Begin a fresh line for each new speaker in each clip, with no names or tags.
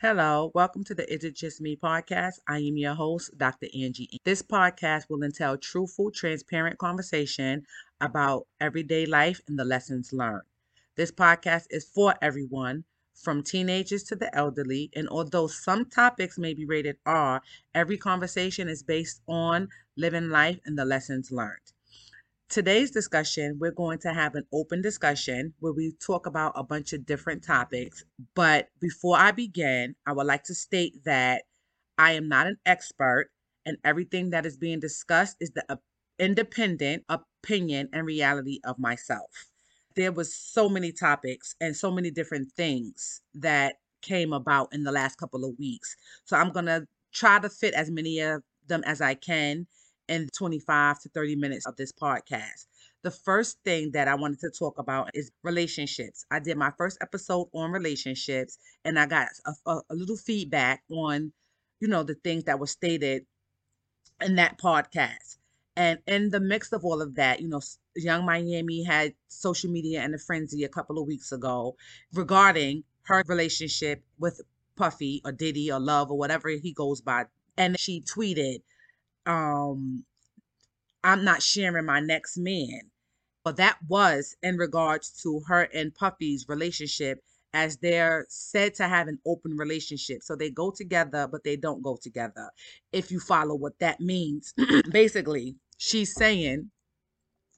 Hello, welcome to the Is It Just Me podcast. I am your host, Dr. Angie. This podcast will entail truthful, transparent conversation about everyday life and the lessons learned. This podcast is for everyone, from teenagers to the elderly, and although some topics may be rated R, every conversation is based on living life and the lessons learned. Today's discussion, we're going to have an open discussion where we talk about a bunch of different topics. But before I begin, I would like to state that I am not an expert, and everything that is being discussed is the independent opinion and reality of myself. There was so many topics and so many different things that came about in the last couple of weeks. So I'm going to try to fit as many of them as I can in 25 to 30 minutes of this podcast. The first thing that I wanted to talk about is relationships. I did my first episode on relationships and I got a, a, a little feedback on, you know, the things that were stated in that podcast. And in the mix of all of that, you know, Yung Miami had social media and a frenzy a couple of weeks ago regarding her relationship with Puffy or Diddy or Love or whatever he goes by. And she tweeted, um I'm not sharing my next man. But that was in regards to her and Puffy's relationship as they're said to have an open relationship. So they go together, but they don't go together. If you follow what that means, basically, she's saying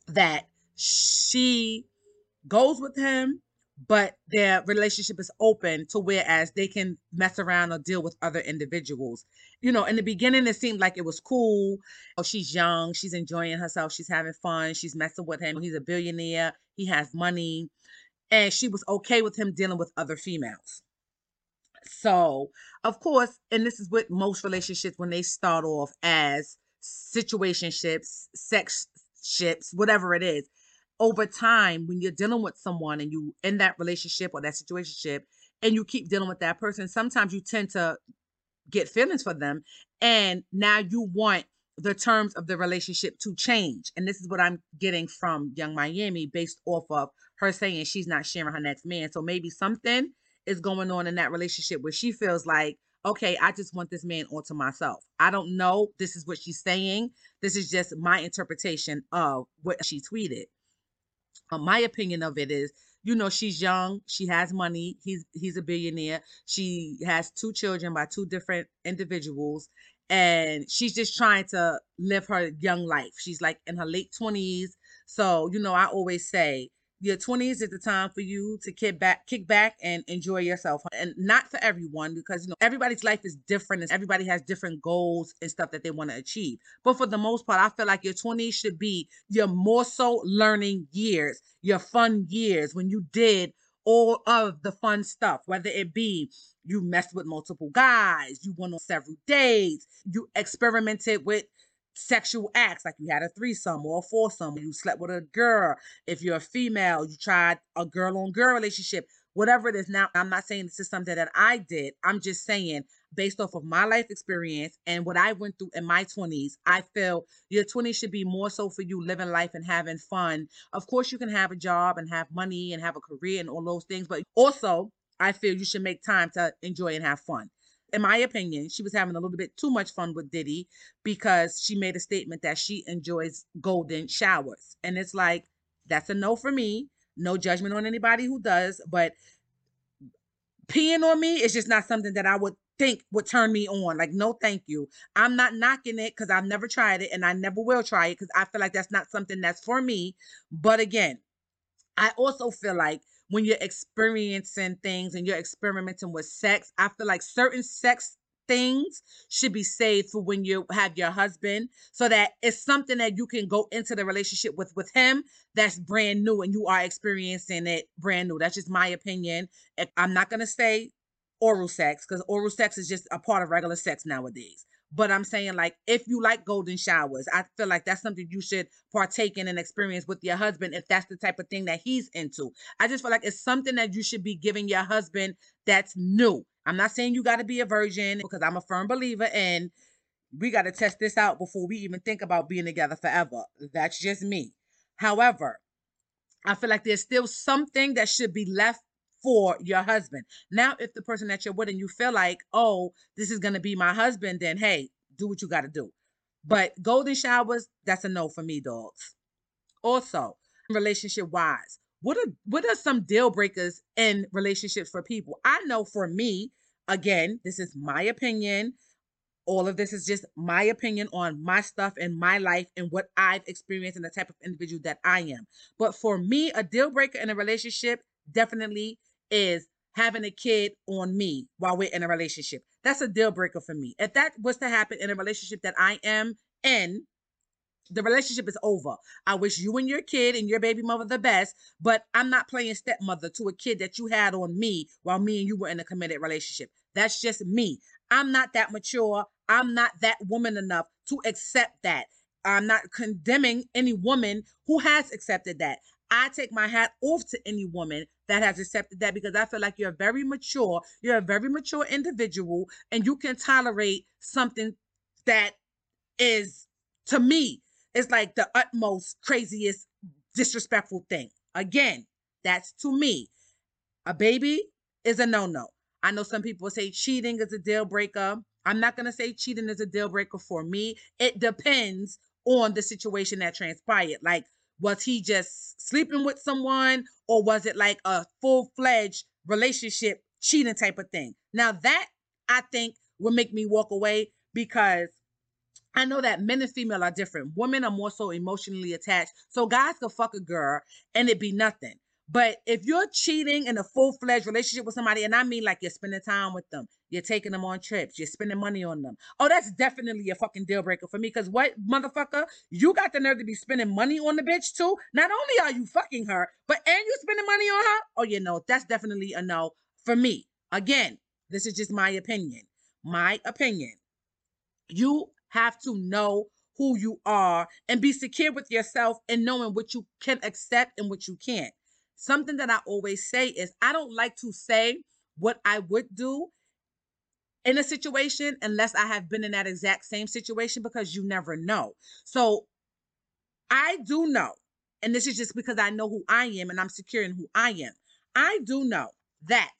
that she goes with him but their relationship is open to whereas they can mess around or deal with other individuals. You know, in the beginning, it seemed like it was cool. Oh, she's young, she's enjoying herself, she's having fun, she's messing with him. He's a billionaire, he has money, and she was okay with him dealing with other females. So, of course, and this is what most relationships when they start off as situationships, sex ships, whatever it is, over time when you're dealing with someone and you in that relationship or that situationship and you keep dealing with that person sometimes you tend to get feelings for them and now you want the terms of the relationship to change and this is what i'm getting from Yung Miami based off of her saying she's not sharing her next man so maybe something is going on in that relationship where she feels like okay i just want this man all to myself. I don't know this is what she's saying this is just my interpretation of what she tweeted uh, my opinion of it is you know she's young she has money he's he's a billionaire she has two children by two different individuals and she's just trying to live her young life. She's like in her late 20s so you know i always say your 20s is the time for you to kick back kick back and enjoy yourself and not for everyone because you know everybody's life is different and everybody has different goals and stuff that they want to achieve. But for the most part i feel like your 20s should be your more so learning years your fun years when you did all of the fun stuff whether it be you messed with multiple guys you went on several dates you experimented with sexual acts, like you had a threesome or a foursome, you slept with a girl. If you're a female, you tried a girl on girl relationship, whatever it is. Now, I'm not saying this is something that I did. I'm just saying, based off of my life experience and what I went through in my 20s, I feel your 20s should be more so for you living life and having fun. Of course, you can have a job and have money and have a career and all those things, but also, I feel you should make time to enjoy and have fun in my opinion, she was having a little bit too much fun with Diddy because she made a statement that she enjoys golden showers. And it's like, that's a no for me. No judgment on anybody who does, but peeing on me is just not something that I would think would turn me on. Like, no, thank you. I'm not knocking it because I've never tried it and I never will try it because I feel like that's not something that's for me. But again, I also feel like when you're experiencing things and you're experimenting with sex, I feel like certain sex things should be saved for when you have your husband so that it's something that you can go into the relationship with with him that's brand new and you are experiencing it brand new. That's just my opinion. I'm not going to say oral sex because oral sex is just a part of regular sex nowadays but I'm saying, like, if you like golden showers, I feel like that's something you should partake in and experience with your husband if that's the type of thing that he's into. I just feel like it's something that you should be giving your husband that's new. I'm not saying you got to be a virgin because I'm a firm believer in we got to test this out before we even think about being together forever. That's just me. However, I feel like there's still something that should be left for your husband. Now, if the person that you're with and you feel like, oh, this is gonna be my husband, then hey, do what you gotta do. But golden showers, that's a no for me, dogs. Also, relationship wise, what are what are some deal breakers in relationships for people? I know for me, again, this is my opinion. All of this is just my opinion on my stuff and my life and what I've experienced and the type of individual that I am. But for me, a deal breaker in a relationship definitely is having a kid on me while we're in a relationship. That's a deal breaker for me. If that was to happen in a relationship that I am in, the relationship is over. I wish you and your kid and your baby mother the best, but I'm not playing stepmother to a kid that you had on me while me and you were in a committed relationship. That's just me. I'm not that mature. I'm not that woman enough to accept that. I'm not condemning any woman who has accepted that. I take my hat off to any woman that has accepted that because I feel like you're very mature. You're a very mature individual and you can tolerate something that is, to me, is like the utmost craziest disrespectful thing. Again, that's to me. A baby is a no no. I know some people say cheating is a deal breaker. I'm not going to say cheating is a deal breaker for me. It depends on the situation that transpired. Like, was he just sleeping with someone or was it like a full fledged relationship cheating type of thing? Now, that I think will make me walk away because I know that men and female are different. Women are more so emotionally attached. So guys could fuck a girl and it be nothing. But if you're cheating in a full fledged relationship with somebody, and I mean like you're spending time with them, you're taking them on trips, you're spending money on them. Oh, that's definitely a fucking deal breaker for me. Cause what, motherfucker, you got the nerve to be spending money on the bitch too. Not only are you fucking her, but and you spending money on her. Oh, you know, that's definitely a no for me. Again, this is just my opinion. My opinion. You have to know who you are and be secure with yourself and knowing what you can accept and what you can't something that I always say is I don't like to say what I would do in a situation unless I have been in that exact same situation because you never know. So I do know, and this is just because I know who I am and I'm secure in who I am. I do know that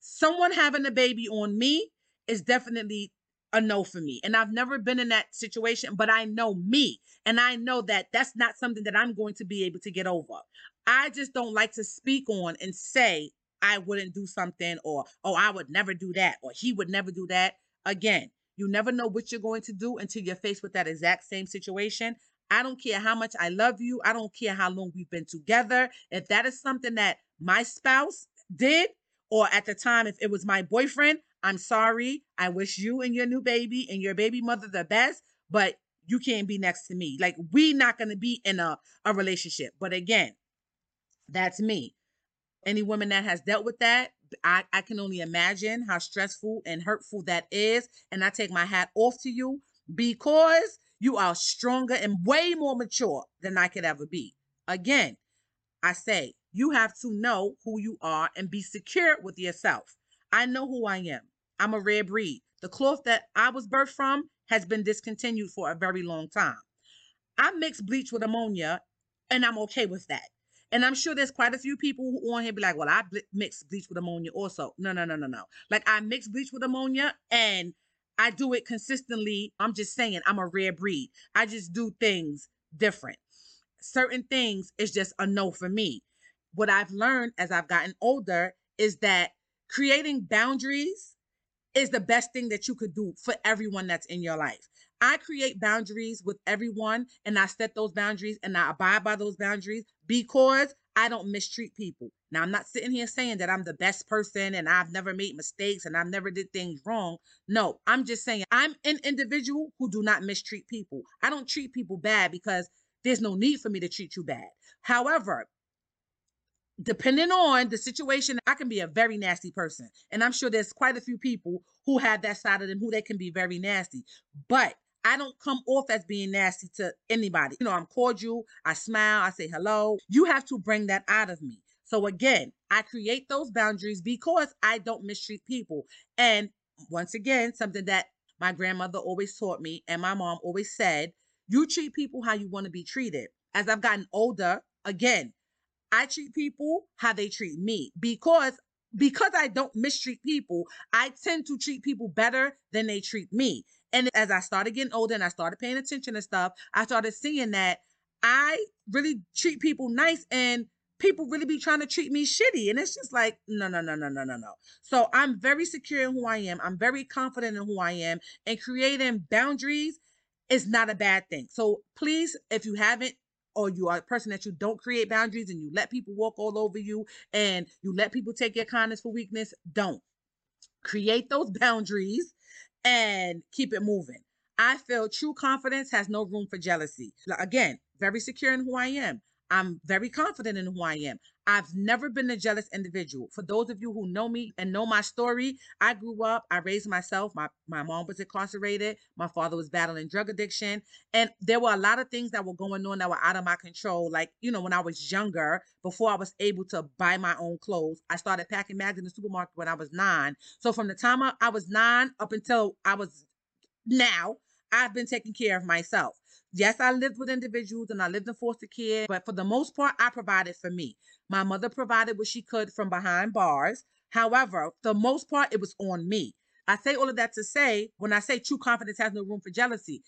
someone having a baby on me is definitely a no for me. And I've never been in that situation, but I know me. And I know that that's not something that I'm going to be able to get over. I just don't like to speak on and say I wouldn't do something or, oh, I would never do that or he would never do that. Again, you never know what you're going to do until you're faced with that exact same situation. I don't care how much I love you. I don't care how long we've been together. If that is something that my spouse did, or at the time, if it was my boyfriend, I'm sorry. I wish you and your new baby and your baby mother the best, but you can't be next to me. Like we not going to be in a, a relationship. But again, that's me. Any woman that has dealt with that, I, I can only imagine how stressful and hurtful that is. And I take my hat off to you because you are stronger and way more mature than I could ever be. Again, I say you have to know who you are and be secure with yourself. I know who I am. I'm a rare breed. The cloth that I was birthed from has been discontinued for a very long time. I mix bleach with ammonia and I'm okay with that. And I'm sure there's quite a few people who on here be like, well, I mix bleach with ammonia also. No, no, no, no, no. Like I mix bleach with ammonia and I do it consistently. I'm just saying I'm a rare breed. I just do things different. Certain things is just a no for me. What I've learned as I've gotten older is that creating boundaries is the best thing that you could do for everyone that's in your life. I create boundaries with everyone and I set those boundaries and I abide by those boundaries because I don't mistreat people. Now, I'm not sitting here saying that I'm the best person and I've never made mistakes and I've never did things wrong. No, I'm just saying I'm an individual who do not mistreat people. I don't treat people bad because there's no need for me to treat you bad. However, depending on the situation, I can be a very nasty person. And I'm sure there's quite a few people who have that side of them who they can be very nasty. But I don't come off as being nasty to anybody. You know, I'm cordial, I smile, I say hello. You have to bring that out of me. So again, I create those boundaries because I don't mistreat people. And once again, something that my grandmother always taught me and my mom always said, you treat people how you want to be treated. As I've gotten older, again, I treat people how they treat me because because I don't mistreat people, I tend to treat people better than they treat me. And as I started getting older and I started paying attention and stuff, I started seeing that I really treat people nice and people really be trying to treat me shitty. And it's just like, no, no, no, no, no, no, no. So I'm very secure in who I am. I'm very confident in who I am. And creating boundaries is not a bad thing. So please, if you haven't, or you are a person that you don't create boundaries and you let people walk all over you and you let people take your kindness for weakness, don't. Create those boundaries and keep it moving. I feel true confidence has no room for jealousy. Again, very secure in who I am. I'm very confident in who I am. I've never been a jealous individual. For those of you who know me and know my story, I grew up, I raised myself. My, my mom was incarcerated. My father was battling drug addiction. And there were a lot of things that were going on that were out of my control. Like, you know, when I was younger, before I was able to buy my own clothes, I started packing bags in the supermarket when I was nine. So from the time I, I was nine up until I was now, I've been taking care of myself. Yes, I lived with individuals and I lived in foster care, but for the most part, I provided for me. My mother provided what she could from behind bars. However, the most part, it was on me. I say all of that to say, when I say true confidence has no room for jealousy,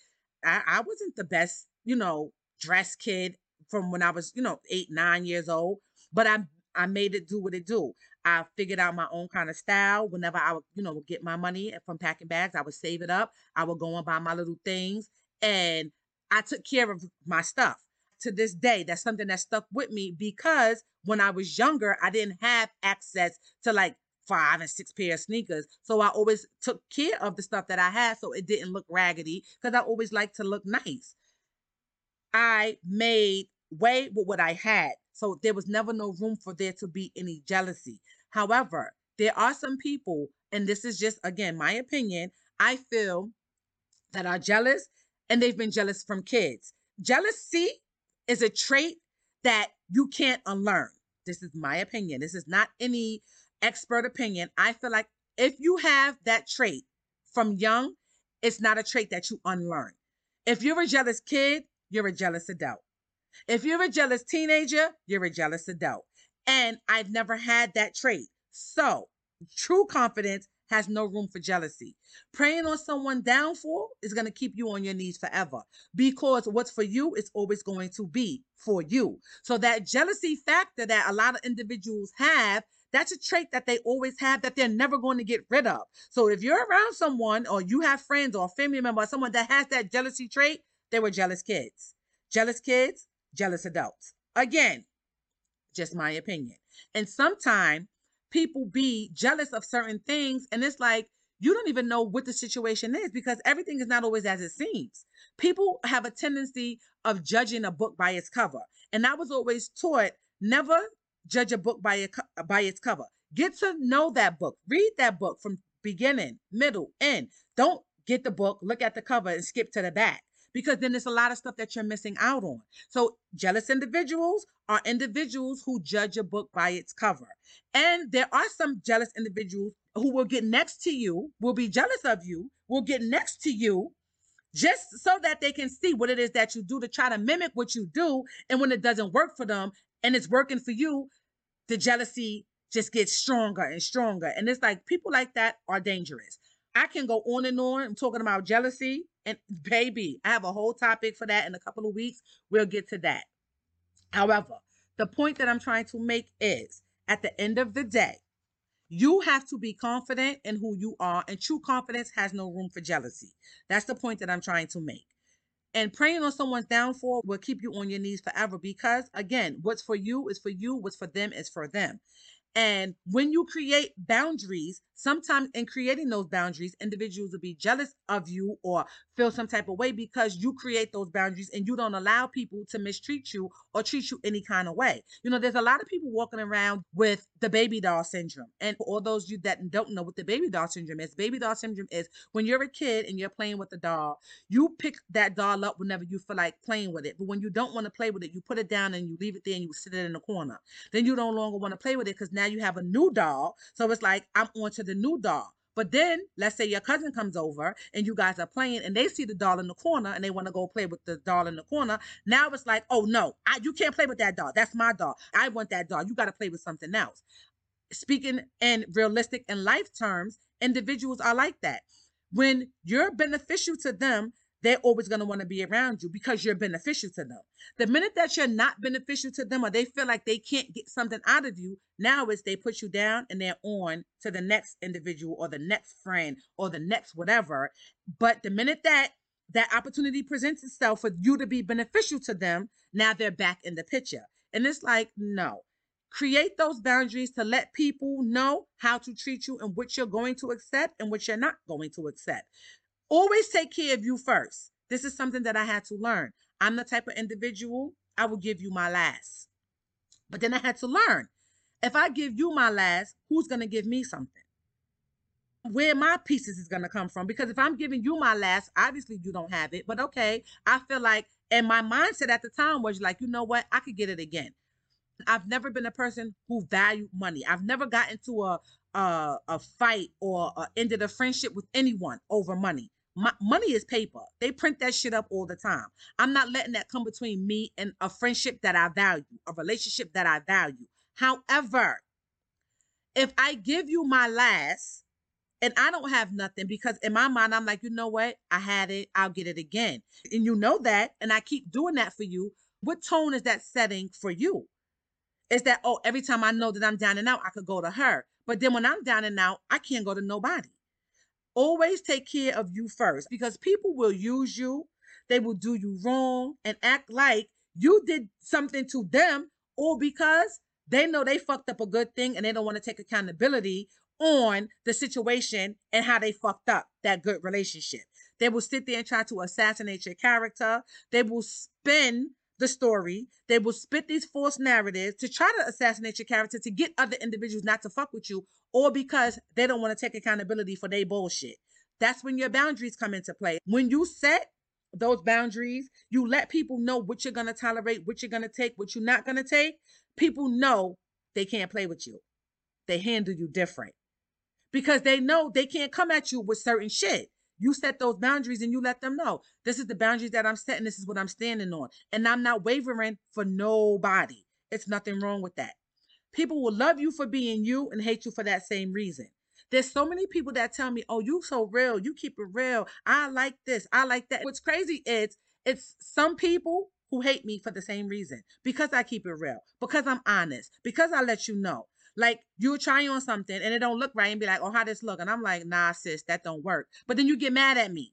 I, I wasn't the best, you know, dress kid from when I was, you know, eight, nine years old, but I I made it do what it do. I figured out my own kind of style. Whenever I would, you know, get my money from packing bags, I would save it up. I would go and buy my little things. And I took care of my stuff. To this day, that's something that stuck with me because when I was younger, I didn't have access to like five and six pair of sneakers. So I always took care of the stuff that I had so it didn't look raggedy because I always like to look nice. I made way with what I had. So there was never no room for there to be any jealousy. However, there are some people, and this is just again my opinion, I feel that are jealous and they've been jealous from kids. Jealousy is a trait that you can't unlearn. This is my opinion. This is not any expert opinion. I feel like if you have that trait from young, it's not a trait that you unlearn. If you're a jealous kid, you're a jealous adult. If you're a jealous teenager, you're a jealous adult. And I've never had that trait. So, true confidence has no room for jealousy. Praying on someone downfall is going to keep you on your knees forever because what's for you is always going to be for you. So that jealousy factor that a lot of individuals have, that's a trait that they always have that they're never going to get rid of. So if you're around someone or you have friends or family member or someone that has that jealousy trait, they were jealous kids. Jealous kids jealous adults. Again, just my opinion. And sometimes people be jealous of certain things, and it's like you don't even know what the situation is because everything is not always as it seems. People have a tendency of judging a book by its cover, and I was always taught never judge a book by a, by its cover. Get to know that book. Read that book from beginning, middle, end. Don't get the book, look at the cover, and skip to the back because then there's a lot of stuff that you're missing out on. So, jealous individuals are individuals who judge a book by its cover. And there are some jealous individuals who will get next to you, will be jealous of you, will get next to you just so that they can see what it is that you do to try to mimic what you do. And when it doesn't work for them and it's working for you, the jealousy just gets stronger and stronger. And it's like people like that are dangerous. I can go on and on. I'm talking about jealousy. And baby, I have a whole topic for that in a couple of weeks. We'll get to that. However, the point that I'm trying to make is at the end of the day, you have to be confident in who you are, and true confidence has no room for jealousy. That's the point that I'm trying to make. And praying on someone's downfall will keep you on your knees forever because, again, what's for you is for you, what's for them is for them. And when you create boundaries, sometimes in creating those boundaries, individuals will be jealous of you or feel some type of way because you create those boundaries and you don't allow people to mistreat you or treat you any kind of way. You know, there's a lot of people walking around with the baby doll syndrome. And for all those you that don't know what the baby doll syndrome is, baby doll syndrome is when you're a kid and you're playing with a doll, you pick that doll up whenever you feel like playing with it. But when you don't want to play with it, you put it down and you leave it there and you sit it in the corner. Then you no longer want to play with it because now you have a new doll. So it's like, I'm on to the new doll. But then, let's say your cousin comes over and you guys are playing and they see the doll in the corner and they want to go play with the doll in the corner. Now it's like, oh no, I, you can't play with that doll. That's my doll. I want that doll. You got to play with something else. speaking in realistic and life terms, individuals are like that. When you're beneficial to them, they're always going to want to be around you because you're beneficial to them. The minute that you're not beneficial to them or they feel like they can't get something out of you, now is they put you down and they're on to the next individual or the next friend or the next whatever. But the minute that that opportunity presents itself for you to be beneficial to them, now they're back in the picture. And it's like, no. Create those boundaries to let people know how to treat you and what you're going to accept and what you're not going to accept. Always take care of you first. This is something that I had to learn. I'm the type of individual I will give you my last. But then I had to learn if I give you my last, who's going to give me something? Where my pieces is going to come from? Because if I'm giving you my last, obviously you don't have it. But okay, I feel like, and my mindset at the time was like, you know what? I could get it again. I've never been a person who valued money. I've never got into a a, a fight or a, ended a friendship with anyone over money. My, money is paper. They print that shit up all the time. I'm not letting that come between me and a friendship that I value, a relationship that I value. However, if I give you my last and I don't have nothing because in my mind, I'm like, you know what? I had it. I'll get it again. And you know that. And I keep doing that for you. What tone is that setting for you? Is that, oh, every time I know that I'm down and out, I could go to her. But then when I'm down and out, I can't go to nobody. Always take care of you first because people will use you, they will do you wrong and act like you did something to them, or because they know they fucked up a good thing and they don't want to take accountability on the situation and how they fucked up that good relationship. They will sit there and try to assassinate your character. They will spin the story. They will spit these false narratives to try to assassinate your character to get other individuals not to fuck with you or because they don't want to take accountability for their bullshit. That's when your boundaries come into play. When you set those boundaries, you let people know what you're going to tolerate, what you're going to take, what you're not going to take. People know they can't play with you. They handle you different because they know they can't come at you with certain shit. You set those boundaries and you let them know this is the boundaries that I'm setting. This is what I'm standing on. And I'm not wavering for nobody. It's nothing wrong with that. People will love you for being you and hate you for that same reason. There's so many people that tell me, "Oh, you so real. You keep it real. I like this. I like that." What's crazy is it's some people who hate me for the same reason because I keep it real, because I'm honest, because I let you know. Like you try on something and it don't look right and be like, "Oh, how this look?" And I'm like, "Nah, sis, that don't work." But then you get mad at me.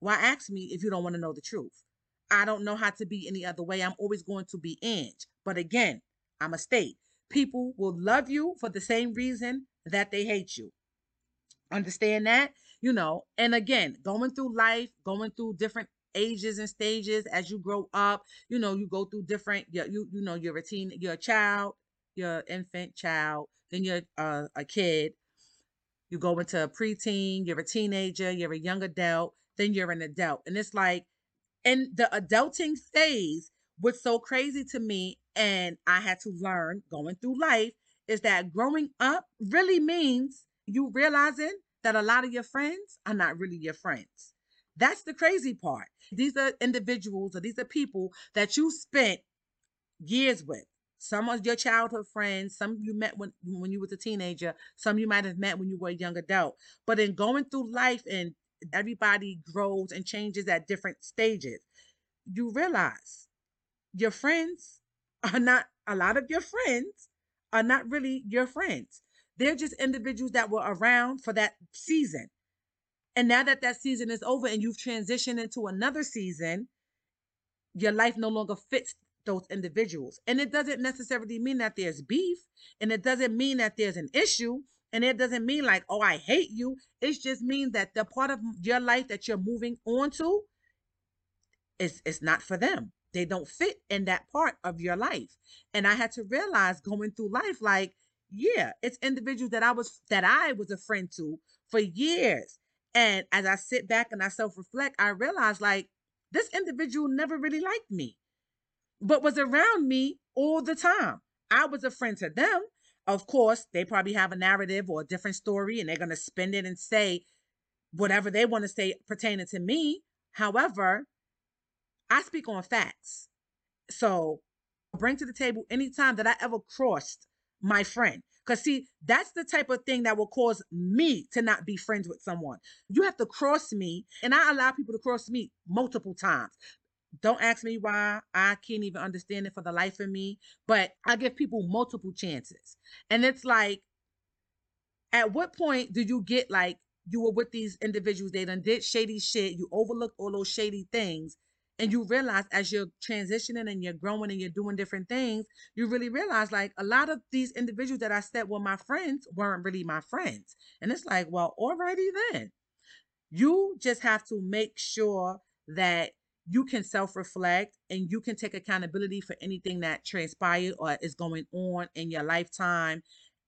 Why ask me if you don't want to know the truth? I don't know how to be any other way. I'm always going to be inch. But again, I'm a state. People will love you for the same reason that they hate you. Understand that? You know, and again, going through life, going through different ages and stages as you grow up, you know, you go through different you you, know, you're a teen, you're a child, you're an infant child, then you're uh, a kid, you go into a preteen, you're a teenager, you're a young adult, then you're an adult. And it's like in the adulting phase, what's so crazy to me and I had to learn going through life is that growing up really means you realizing that a lot of your friends are not really your friends. That's the crazy part. These are individuals or these are people that you spent years with. Some of your childhood friends, some you met when when you was a teenager, some you might have met when you were a young adult. But in going through life and everybody grows and changes at different stages, you realize your friends are not a lot of your friends are not really your friends. They're just individuals that were around for that season. And now that that season is over and you've transitioned into another season, your life no longer fits those individuals. And it doesn't necessarily mean that there's beef and it doesn't mean that there's an issue and it doesn't mean like, oh, I hate you. It just means that the part of your life that you're moving on to is, is not for them they don't fit in that part of your life. And I had to realize going through life, like, yeah, it's individuals that I was that I was a friend to for years. And as I sit back and I self-reflect, I realized like this individual never really liked me, but was around me all the time. I was a friend to them. Of course, they probably have a narrative or a different story and they're going to spin it and say whatever they want to say pertaining to me. However, I speak on facts. So bring to the table anytime that I ever crossed my friend. Because, see, that's the type of thing that will cause me to not be friends with someone. You have to cross me, and I allow people to cross me multiple times. Don't ask me why. I can't even understand it for the life of me. But I give people multiple chances. And it's like, at what point do you get like you were with these individuals, they done did shady shit, you overlooked all those shady things, and you realize as you're transitioning and you're growing and you're doing different things, you really realize like a lot of these individuals that I said were my friends weren't really my friends. And it's like, well, alrighty then. You just have to make sure that you can self reflect and you can take accountability for anything that transpired or is going on in your lifetime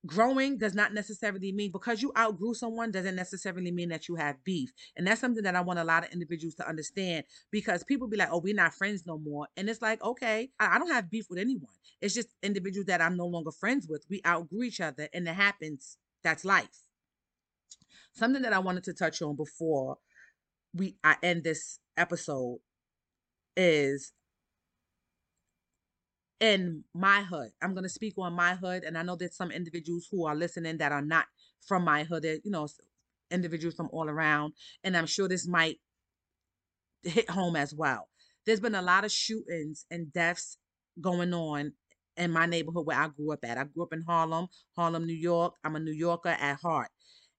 growing does not necessarily mean because you outgrew someone doesn't necessarily mean that you have beef. And that's something that i want a lot of individuals to understand because people be like oh we're not friends no more. And it's like okay i, don't have beef with anyone. It's just individuals that i'm no longer friends with. We outgrew each other and it happens. That's life. Something that i wanted to touch on before we i end this episode is in my hood. I'm going to speak on my hood. And I know there's some individuals who are listening that are not from my hood, They're, you know, individuals from all around. And I'm sure this might hit home as well. There's been a lot of shootings and deaths going on in my neighborhood where I grew up at. I grew up in Harlem, Harlem, New York. I'm a New Yorker at heart.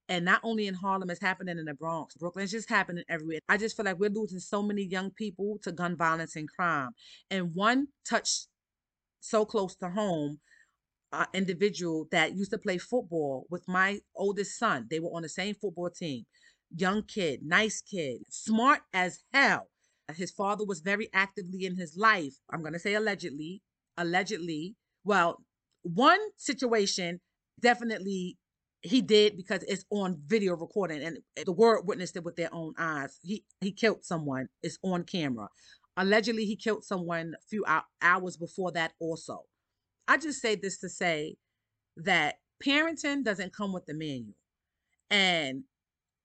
And not only in Harlem, it's happening in the Bronx. Brooklyn, it's just happening everywhere. I just feel like we're losing so many young people to gun violence and crime. And one touch so close to home uh, individual that used to play football with my oldest son. They were on the same football team. Young kid, nice kid, smart as hell. His father was very actively in his life. I'm going to say allegedly, allegedly. Well, one situation definitely he did because it's on video recording and the world witnessed it with their own eyes. He he killed someone. It's on camera. Allegedly, he killed someone a few hours before that, also. I just say this to say that parenting doesn't come with the manual. And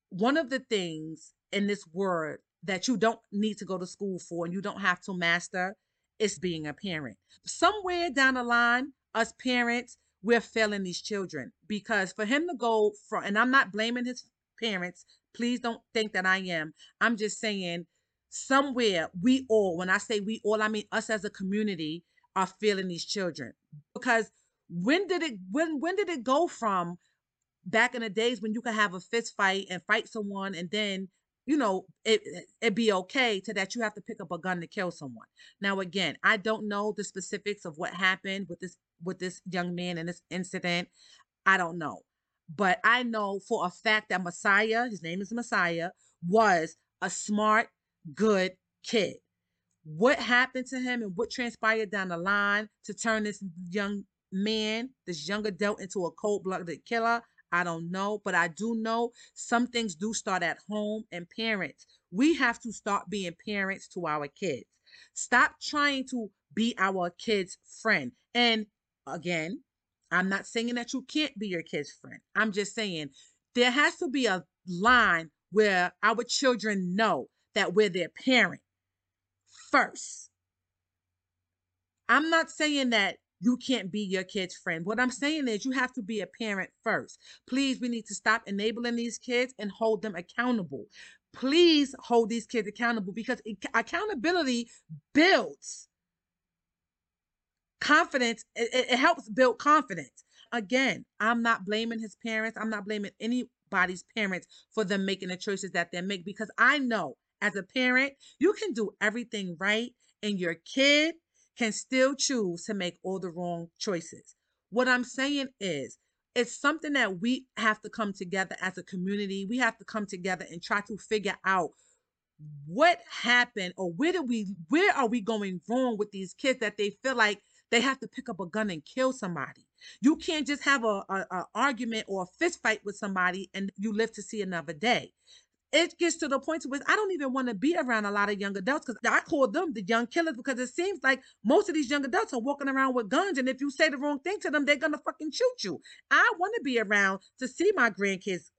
one of the things in this word that you don't need to go to school for and you don't have to master is being a parent. Somewhere down the line, us parents, we're failing these children because for him to go from, and I'm not blaming his parents, please don't think that I am. I'm just saying somewhere we all, when I say we all, I mean us as a community, are feeling these children. Because when did it when when did it go from back in the days when you could have a fist fight and fight someone and then you know it it be okay to that you have to pick up a gun to kill someone? Now again i don't know the specifics of what happened with this with this young man in this incident. I don't know. But i know for a fact that messiah his name is messiah was a smart good kid. What happened to him and what transpired down the line to turn this young man, this young adult, into a cold blooded killer? I don't know, but I do know some things do start at home and parents. We have to start being parents to our kids. Stop trying to be our kids' friend. And again, I'm not saying that you can't be your kid's friend. I'm just saying there has to be a line where our children know that we're their parent first. I'm not saying that you can't be your kid's friend. What I'm saying is you have to be a parent first. Please, we need to stop enabling these kids and hold them accountable. Please hold these kids accountable because accountability builds confidence. It, it helps build confidence. Again, I'm not blaming his parents. I'm not blaming anybody's parents for them making the choices that they make because I know as a parent, you can do everything right, and your kid can still choose to make all the wrong choices. What I'm saying is, it's something that we have to come together as a community. We have to come together and try to figure out what happened or where did we where are we going wrong with these kids that they feel like they have to pick up a gun and kill somebody. You can't just have a, a, a argument or a fist fight with somebody and you live to see another day it gets to the point to where I don't even want to be around a lot of young adults because I call them the young killers because it seems like most of these young adults are walking around with guns. And if you say the wrong thing to them, they're going to fucking shoot you. I want to be around to see my grandkids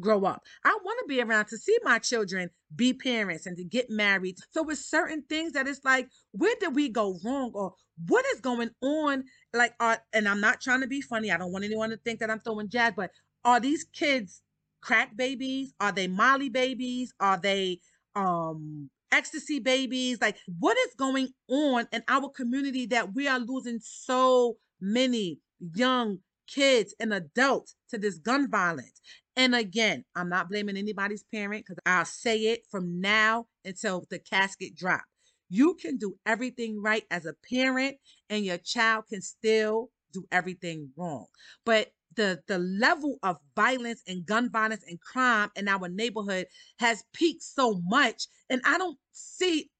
grow up. I want to be around to see my children be parents and to get married. So with certain things that it's like, where did we go wrong or what is going on? Like, are, and I'm not trying to be funny. I don't want anyone to think that I'm throwing jazz, but are these kids crack babies? Are they Molly babies? Are they um ecstasy babies? Like, what is going on in our community that we are losing so many young kids and adults to this gun violence? And again, I'm not blaming anybody's parent because I'll say it from now until the casket drop. You can do everything right as a parent, and your child can still do everything wrong. But the the level of violence and gun violence and crime in our neighborhood has peaked so much and i don't see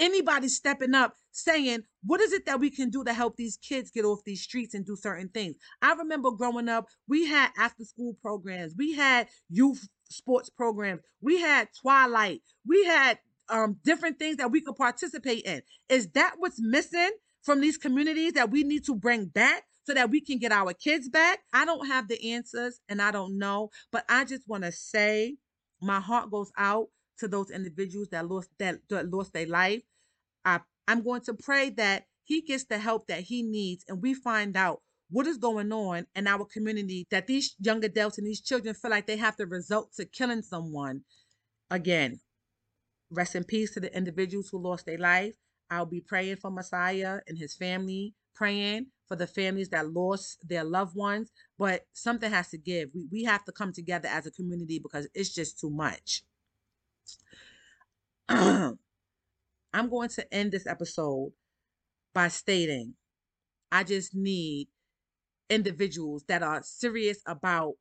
anybody stepping up saying what is it that we can do to help these kids get off these streets and do certain things? I remember growing up we had after school programs we had youth sports programs we had twilight we had um, different things that we could participate in. Is that what's missing from these communities that we need to bring back so that we can get our kids back? I don't have the answers and I don't know, but I just want to say my heart goes out to those individuals that lost that, that lost their life. I I'm going to pray that he gets the help that he needs and we find out what is going on in our community that these young adults and these children feel like they have to resort to killing someone. Again, rest in peace to the individuals who lost their life. I'll be praying for Messiah and his family, praying for the families that lost their loved ones, but something has to give. We, we have to come together as a community because it's just too much. I'm going to end this episode by stating I just need individuals that are serious about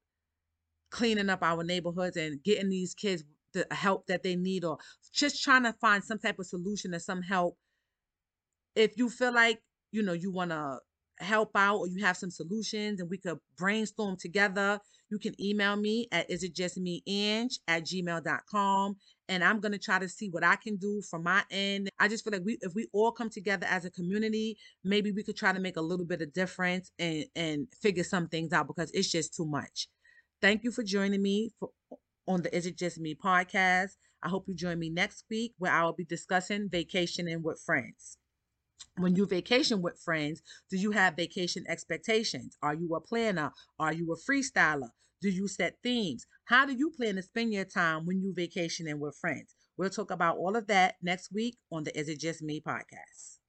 cleaning up our neighborhoods and getting these kids the help that they need or just trying to find some type of solution or some help. If you feel like, you know, you want to help out or you have some solutions and we could brainstorm together, you can email me at is it just me at gmail.com. And I'm gonna try to see what I can do from my end. I just feel like we if we all come together as a community, maybe we could try to make a little bit of difference and and figure some things out because it's just too much. Thank you for joining me for on the Is It Just Me podcast. I hope you join me next week where I will be discussing vacationing with friends when you vacation with friends, do you have vacation expectations? Are you a planner? Are you a freestyler? Do you set themes? How do you plan to spend your time when you vacationing with friends? We'll talk about all of that next week on the Is It Just Me podcast.